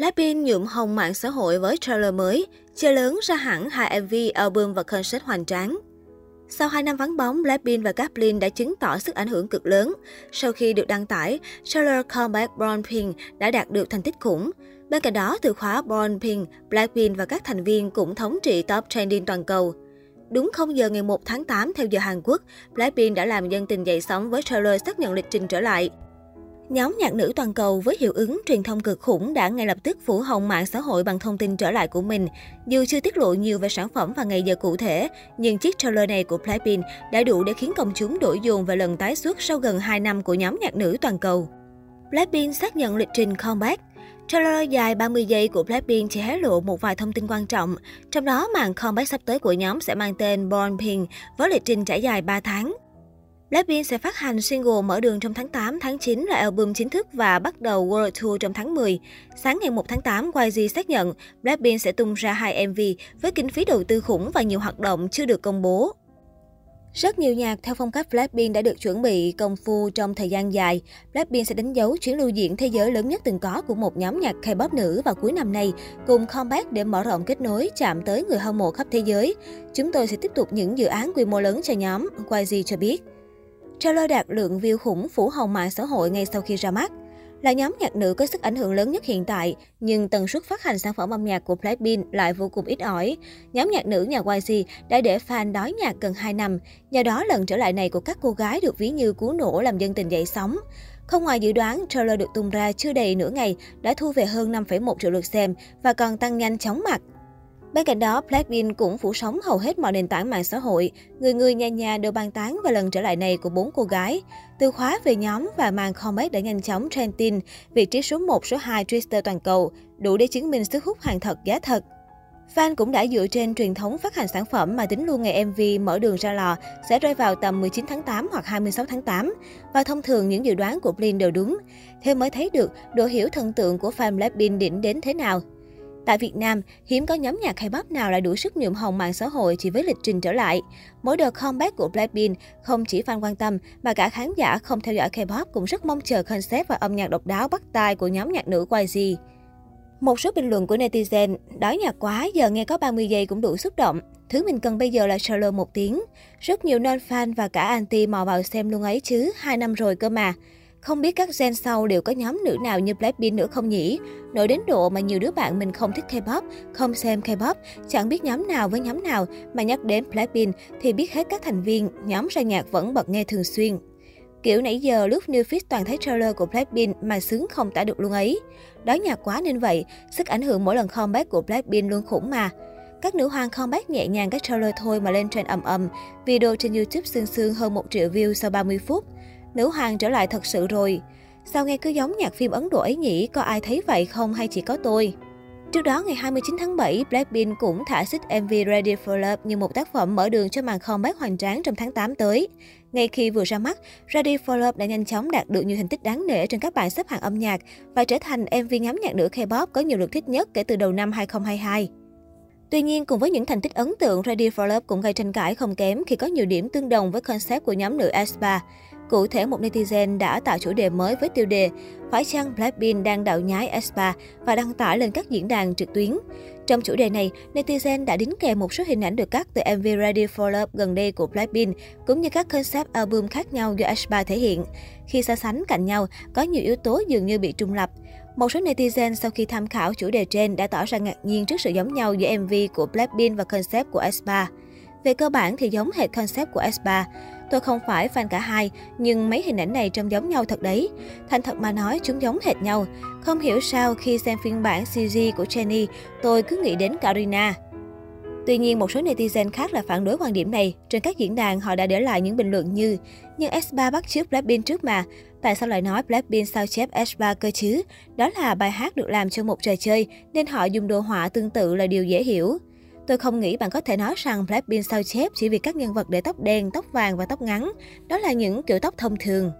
Blackpink nhuộm hồng mạng xã hội với trailer mới, chơi lớn ra hẳn hai MV, album và concert hoành tráng. Sau 2 năm vắng bóng, Blackpink và Gaplin đã chứng tỏ sức ảnh hưởng cực lớn. Sau khi được đăng tải, trailer Comeback Born Pink đã đạt được thành tích khủng. Bên cạnh đó, từ khóa Born Pink, Blackpink và các thành viên cũng thống trị top trending toàn cầu. Đúng 0 giờ ngày 1 tháng 8 theo giờ Hàn Quốc, Blackpink đã làm dân tình dậy sóng với trailer xác nhận lịch trình trở lại. Nhóm nhạc nữ toàn cầu với hiệu ứng truyền thông cực khủng đã ngay lập tức phủ hồng mạng xã hội bằng thông tin trở lại của mình. Dù chưa tiết lộ nhiều về sản phẩm và ngày giờ cụ thể, nhưng chiếc trailer này của Blackpink đã đủ để khiến công chúng đổi dồn về lần tái xuất sau gần 2 năm của nhóm nhạc nữ toàn cầu. Blackpink xác nhận lịch trình comeback. Trailer dài 30 giây của Blackpink chỉ hé lộ một vài thông tin quan trọng. Trong đó, màn comeback sắp tới của nhóm sẽ mang tên Born Pink với lịch trình trải dài 3 tháng. Blackpink sẽ phát hành single mở đường trong tháng 8, tháng 9 là album chính thức và bắt đầu World Tour trong tháng 10. Sáng ngày 1 tháng 8, YG xác nhận Blackpink sẽ tung ra hai MV với kinh phí đầu tư khủng và nhiều hoạt động chưa được công bố. Rất nhiều nhạc theo phong cách Blackpink đã được chuẩn bị công phu trong thời gian dài. Blackpink sẽ đánh dấu chuyến lưu diễn thế giới lớn nhất từng có của một nhóm nhạc K-pop nữ vào cuối năm nay, cùng comeback để mở rộng kết nối chạm tới người hâm mộ khắp thế giới. Chúng tôi sẽ tiếp tục những dự án quy mô lớn cho nhóm, YG cho biết. Trailer đạt lượng view khủng phủ hồng mạng xã hội ngay sau khi ra mắt. Là nhóm nhạc nữ có sức ảnh hưởng lớn nhất hiện tại, nhưng tần suất phát hành sản phẩm âm nhạc của Blackpink lại vô cùng ít ỏi. Nhóm nhạc nữ nhà YG đã để fan đói nhạc gần 2 năm, nhờ đó lần trở lại này của các cô gái được ví như cú nổ làm dân tình dậy sóng. Không ngoài dự đoán, trailer được tung ra chưa đầy nửa ngày đã thu về hơn 5,1 triệu lượt xem và còn tăng nhanh chóng mặt. Bên cạnh đó, Blackpink cũng phủ sóng hầu hết mọi nền tảng mạng xã hội. Người người nhà nhà đều bàn tán về lần trở lại này của bốn cô gái. Từ khóa về nhóm và màn comeback đã nhanh chóng trending, vị trí số 1, số 2 Twitter toàn cầu, đủ để chứng minh sức hút hàng thật giá thật. Fan cũng đã dựa trên truyền thống phát hành sản phẩm mà tính luôn ngày MV mở đường ra lò sẽ rơi vào tầm 19 tháng 8 hoặc 26 tháng 8. Và thông thường những dự đoán của Blin đều đúng. Thế mới thấy được độ hiểu thần tượng của fan Blackpink đỉnh đến thế nào. Tại Việt Nam, hiếm có nhóm nhạc K-pop nào lại đủ sức nhuộm hồng mạng xã hội chỉ với lịch trình trở lại. Mỗi đợt comeback của Blackpink không chỉ fan quan tâm mà cả khán giả không theo dõi K-pop cũng rất mong chờ concept và âm nhạc độc đáo bắt tai của nhóm nhạc nữ YG. Một số bình luận của netizen, đói nhạc quá, giờ nghe có 30 giây cũng đủ xúc động. Thứ mình cần bây giờ là solo một tiếng. Rất nhiều non fan và cả anti mò vào xem luôn ấy chứ, hai năm rồi cơ mà. Không biết các gen sau đều có nhóm nữ nào như Blackpink nữa không nhỉ? Nổi đến độ mà nhiều đứa bạn mình không thích K-pop, không xem K-pop, chẳng biết nhóm nào với nhóm nào mà nhắc đến Blackpink thì biết hết các thành viên, nhóm ra nhạc vẫn bật nghe thường xuyên. Kiểu nãy giờ lúc New Fit toàn thấy trailer của Blackpink mà sướng không tả được luôn ấy. Đói nhạc quá nên vậy, sức ảnh hưởng mỗi lần comeback của Blackpink luôn khủng mà. Các nữ hoàng comeback nhẹ nhàng các trailer thôi mà lên trend ầm ầm. Video trên YouTube sương sương hơn 1 triệu view sau 30 phút. Nữ hoàng trở lại thật sự rồi. Sao nghe cứ giống nhạc phim Ấn Độ ấy nhỉ? Có ai thấy vậy không hay chỉ có tôi? Trước đó, ngày 29 tháng 7, Blackpink cũng thả xích MV Ready for Love như một tác phẩm mở đường cho màn comeback hoành tráng trong tháng 8 tới. Ngay khi vừa ra mắt, Ready for Love đã nhanh chóng đạt được nhiều thành tích đáng nể trên các bảng xếp hạng âm nhạc và trở thành MV nhóm nhạc nữ K-pop có nhiều lượt thích nhất kể từ đầu năm 2022. Tuy nhiên, cùng với những thành tích ấn tượng, Ready for Love cũng gây tranh cãi không kém khi có nhiều điểm tương đồng với concept của nhóm nữ aespa. Cụ thể, một netizen đã tạo chủ đề mới với tiêu đề Phải chăng Blackpink đang đạo nhái aespa và đăng tải lên các diễn đàn trực tuyến. Trong chủ đề này, netizen đã đính kèm một số hình ảnh được cắt từ MV Ready for Love gần đây của Blackpink, cũng như các concept album khác nhau do aespa thể hiện. Khi so sánh cạnh nhau, có nhiều yếu tố dường như bị trùng lập. Một số netizen sau khi tham khảo chủ đề trên đã tỏ ra ngạc nhiên trước sự giống nhau giữa MV của Blackpink và concept của aespa. Về cơ bản thì giống hệt concept của aespa. Tôi không phải fan cả hai, nhưng mấy hình ảnh này trông giống nhau thật đấy. Thành thật mà nói, chúng giống hệt nhau. Không hiểu sao khi xem phiên bản CG của Jennie, tôi cứ nghĩ đến Karina. Tuy nhiên, một số netizen khác là phản đối quan điểm này. Trên các diễn đàn, họ đã để lại những bình luận như Nhưng S3 bắt chước Blackpink trước mà. Tại sao lại nói Blackpink sao chép S3 cơ chứ? Đó là bài hát được làm cho một trò chơi, nên họ dùng đồ họa tương tự là điều dễ hiểu. Tôi không nghĩ bạn có thể nói rằng Blackpink sao chép chỉ vì các nhân vật để tóc đen, tóc vàng và tóc ngắn. Đó là những kiểu tóc thông thường.